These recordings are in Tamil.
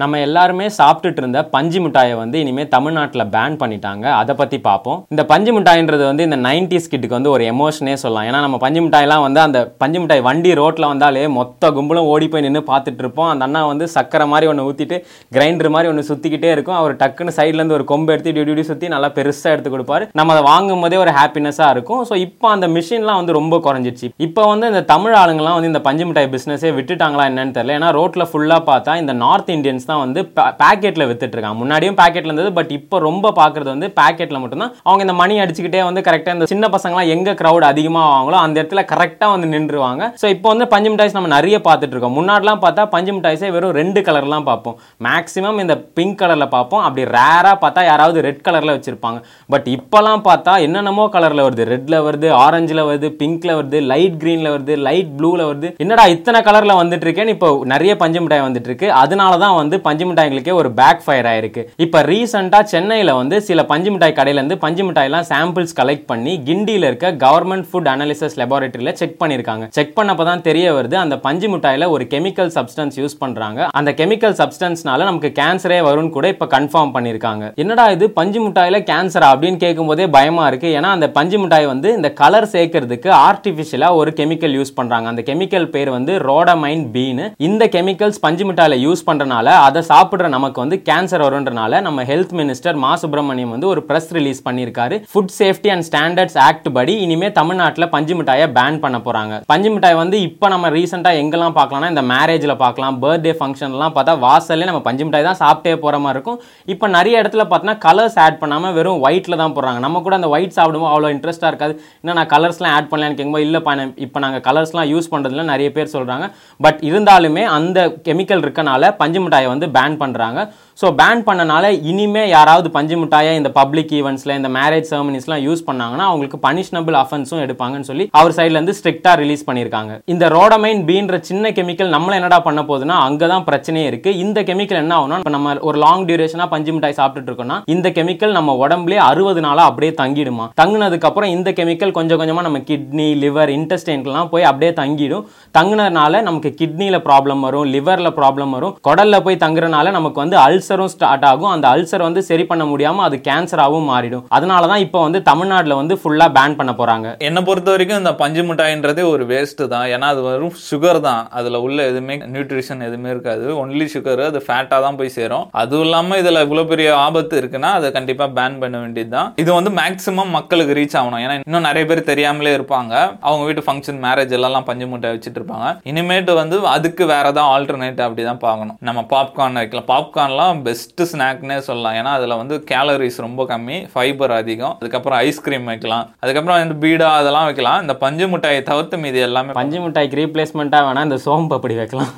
நம்ம எல்லாருமே சாப்பிட்டுட்டு இருந்த பஞ்சு மிட்டாயை வந்து இனிமேல் தமிழ்நாட்டில் பேன் பண்ணிட்டாங்க. அதை பற்றி பார்ப்போம் இந்த பஞ்சு மிட்டாயின்றது வந்து இந்த நைன்டிஸ் கிட்டுக்கு வந்து ஒரு எமோஷனே சொல்லலாம். ஏன்னா நம்ம பஞ்சு மிட்டாயெல்லாம் வந்து அந்த பஞ்சு மிட்டாய் வண்டி ரோட்டில் வந்தாலே மொத்த கும்பலும் ஓடி போய் நின்று பார்த்துட்டு இருப்போம் அந்த அண்ணா வந்து சக்கரை மாதிரி ஒன்று ஊற்றிட்டு கிரைண்டர் மாதிரி ஒன்று சுற்றிக்கிட்டே இருக்கும். அவர் டக்குன்னு சைட்லேருந்து ஒரு கொம்பு எடுத்து இப்படி சுற்றி நல்லா பெருசாக எடுத்து கொடுப்பாரு. நம்ம அதை வாங்கும் போதே ஒரு ஹாப்பினஸாக இருக்கும். ஸோ இப்போ அந்த மிஷின்லாம் வந்து ரொம்ப குறைஞ்சிச்சு இப்போ வந்து இந்த தமிழ் ஆளுங்கலாம் வந்து இந்த பஞ்சு மிட்டாய் பிஸ்னஸே விட்டுட்டாங்களா என்னன்னு தெரியல. ஏன்னா ரோட்டில் ஃபுல்லாக பார்த்தா இந்த நார்த் இந்தியன்ஸ் தான் வந்து பேக்கெட்டில் வித்துட்டு முன்னாடியும் பேக்கெட்டில் இருந்தது பட் இப்போ ரொம்ப பார்க்குறது வந்து பேக்கெட்டில் மட்டும்தான். அவங்க இந்த மணி அடிச்சுக்கிட்டே வந்து கரெக்டாக இந்த சின்ன பசங்களாம் எங்கே க்ரௌட் அதிகமாக வாங்களோ அந்த இடத்துல கரெக்டாக வந்து நின்றுவாங்க ஸோ இப்போ வந்து பஞ்சு மிட்டாய்ஸ் நம்ம நிறைய பார்த்துட்டு இருக்கோம் முன்னாடிலாம் பார்த்தா பஞ்சு மிட்டாய்ஸே வெறும் ரெண்டு கலர்லாம் பார்ப்போம். மேக்ஸிமம் இந்த பிங்க் கலரில் பார்ப்போம். அப்படி ரேராக பார்த்தா யாராவது ரெட் கலரில் வச்சிருப்பாங்க. பட் இப்போலாம் பார்த்தா என்னென்னமோ கலரில் வருது. ரெட்டில் வருது ஆரஞ்சில் வருது பிங்க்ல வருது லைட் க்ரீனில் வருது லைட் ப்ளூவில் வருது. என்னடா இத்தனை கலரில் வந்துட்டு இருக்கேன்னு இப்போ நிறைய பஞ்சு மிட்டாய் வந்துட்டு இருக்கு அதனால தான் வந்து பஞ்சு மிட்டாய்களுக்கே ஒரு பேக் ஃபயர் ஆயிருக்கு. இப்போ ரீசெண்டாக சென்னையில் வந்து சில பஞ்சு மிட்டாய் கடையிலேருந்து பஞ்சு மிட்டாய்லாம் சாம்பிள்ஸ் கலெக்ட் பண்ணி கிண்டியில் இருக்க கவர்மெண்ட் ஃபுட் அனாலிசிஸ் லெபார்டரியில் செக் பண்ணியிருக்காங்க. செக் பண்ணப்போ தான் தெரிய வருது அந்த பஞ்சு மிட்டாயில் ஒரு கெமிக்கல் சப்ஸ்டன்ஸ் யூஸ் பண்ணுறாங்க அந்த கெமிக்கல் சப்ஸ்டன்ஸ்னால நமக்கு கேன்சரே வரும்னு கூட இப்போ கன்ஃபார்ம் பண்ணியிருக்காங்க. என்னடா இது பஞ்சு மிட்டாயில் கேன்சரா அப்படின்னு கேட்கும்போதே பயமாக இருக்கு. ஏன்னா அந்த பஞ்சு மிட்டாய் வந்து இந்த கலர் சேர்க்கறதுக்கு ஆர்டிஃபிஷியலாக ஒரு கெமிக்கல் யூஸ் பண்ணுறாங்க அந்த கெமிக்கல் பேர் வந்து ரோடமைன் பீனு இந்த கெமிக்கல்ஸ் பஞ்சு மிட்டாயில் யூஸ் பண்ணுறனால அதை சாப்பிட்ற நமக்கு வந்து கேன்சர் வரும்ன்றனால நம்ம ஹெல்த் மினிஸ்டர் மா சுப்பிரமணியம் வந்து ஒரு ப்ரெஸ் ரிலீஸ் பண்ணியிருக்காரு. Food safety and standards act படி இனிமே தமிழ்நாட்டில் பஞ்சு மிட்டாயை பேன் பண்ண போகிறாங்க பஞ்சு மிட்டாய் வந்து இப்போ நம்ம ரீசெண்டாக எங்கெல்லாம் பார்க்கலாம்னா இந்த மேரேஜில் பார்க்கலாம் பர்த்டே ஃபங்க்ஷன்லாம் பார்த்தா வாசல்லே நம்ம பஞ்சு மிட்டாய் தான் சாப்பிட்டே போகிற மாதிரி இருக்கும். இப்போ நிறைய இடத்துல பார்த்தோன்னா கலர்ஸ் ஆட் பண்ணாமல் வெறும் ஒயிட்டில் தான் போடுறாங்க. நம்ம கூட அந்த ஒயிட் சாப்பிடும்போது அவ்வளோ இன்ட்ரெஸ்ட்டாக இருக்காது. இன்னும் நான் கலர்ஸ்லாம் ஆட் பண்ணலான்னு கேட்கும்போது இல்லைப்பா நான் இப்போ நாங்கள் கலர்ஸ்லாம் யூஸ் பண்ணுறதுல நிறைய பேர் சொல்கிறாங்க பட் இருந்தாலுமே அந்த கெமிக்கல் இருக்கனால பஞ்சு மிட்டாயை வந்து பேன் பண்ணுறாங்க ஸோ பேன் பண்ணனால இனிமே யாராவது பஞ்சு மிட்டாயை இந்த பப்ளிக் ஈவெண்ட்ஸில் இந்த மேரேஜ் செர்மனிஸ்லாம் யூஸ் பண்ணாங்கன்னா அவங்களுக்கு பனிஷ்னபிள் அஃபென்ஸும் எடுப்பாங்கன்னு சொல்லி அவர் சைட்லேருந்து ஸ்ட்ரிக்டாக ரிலீஸ் பண்ணியிருக்காங்க. இந்த ரோடமைன் பீன்ற சின்ன கெமிக்கல் நம்மள என்னடா பண்ண போகுதுன்னா அங்கே தான் பிரச்சனையே இருக்குது இந்த கெமிக்கல் என்ன ஆகும்னா இப்போ நம்ம ஒரு லாங் டியூரேஷனாக பஞ்சு மிட்டாய் சாப்பிட்டுட்டு இருக்கோம்னா இந்த கெமிக்கல் நம்ம உடம்புலேயே அறுபது நாளாக அப்படியே தங்கிடுமா? தங்குனதுக்கப்புறம் இந்த கெமிக்கல் கொஞ்சம் கொஞ்சமாக நம்ம கிட்னி லிவர் இன்டெஸ்டைன்லாம் போய் அப்படியே தங்கிடும். தங்குனதுனால நமக்கு கிட்னியில் ப்ராப்ளம் வரும் லிவரில் ப்ராப்ளம் வரும். குடலில் போய் தங்குறனால நமக்கு வந்து அல்சரும் ஸ்டார்ட் ஆகும். அந்த அல்சர் வந்து சரி பண்ண முடியாமல் அது கேன்சராகவும் மாறிடும். அதனால தான் இப்போ வந்து தமிழ்நாட்டில் வந்து ஃபுல்லாக பேன் பண்ண போகிறாங்க என்னை பொறுத்த வரைக்கும் இந்த பஞ்சு மிட்டாயின்றதே ஒரு வேஸ்ட்டு தான். ஏன்னா அது வெறும் சுகர் தான். அதில் உள்ள எதுவுமே நியூட்ரிஷன் எதுவுமே இருக்காது. ஒன்லி சுகர் அது ஃபேட்டாக தான் போய் சேரும். அதுவும் இல்லாமல் இதில் இவ்வளோ பெரிய ஆபத்து இருக்குன்னா அதை கண்டிப்பாக பேன் பண்ண வேண்டியது தான் இது வந்து மேக்ஸிமம் மக்களுக்கு ரீச் ஆகணும். ஏன்னா இன்னும் நிறைய பேர் தெரியாமலே இருப்பாங்க. அவங்க வீட்டு ஃபங்க்ஷன் மேரேஜ் எல்லாம் பஞ்சு மிட்டாய் வச்சுட்டு இருப்பாங்க. இனிமேட்டு வந்து அதுக்கு வேற ஏதாவது ஆல்டர்னேட் அப்படிதான் பார்க்கணும். நம்ம பாப்கார்ன் வைக்கலாம். பாப்கார்ன்லாம் பெஸ்ட் ஸ்நாக்னே சொல்லலாம். ஏன்னா அதுல வந்து கேலரிஸ் ரொம்ப கம்மி ஃபைபர் அதிகம். அதுக்கப்புறம் ஐஸ்கிரீம் வைக்கலாம். அதுக்கப்புறம் இந்த பீடா அதெல்லாம் வைக்கலாம். இந்த பஞ்சு மிட்டாயை தவிர்த்து மீதி எல்லாமே பஞ்சு மிட்டாய்க்கு ரீப்ளேஸ்மெண்ட்டாக வேணால் இந்த சோம்பு அப்படி வைக்கலாம்.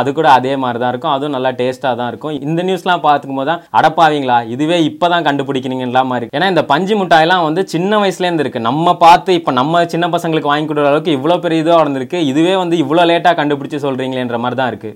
அது கூட அதே மாதிரி தான் இருக்கும். அதுவும் நல்லா டேஸ்ட்டாக தான் இருக்கும். இந்த நியூஸ்லாம் பார்த்துக்கும் போது தான் அடப்பாவீங்களா? இதுவே இப்போ தான் கண்டுபிடிக்கிறீங்களா மாதிரி. ஏன்னா இந்த பஞ்சு மிட்டாயெல்லாம் வந்து சின்ன வயசுலேருந்து இருக்குது நம்ம பார்த்து இப்போ நம்ம சின்ன பசங்களுக்கு வாங்கி கொடுக்குற அளவுக்கு இவ்வளோ பெரிய இதுவாக இருந்திருக்கு இதுவே வந்து இவ்வளோ லேட்டாக கண்டுபிடிச்சு சொல்கிறீங்களேன்ற மாதிரி தான் இருக்குது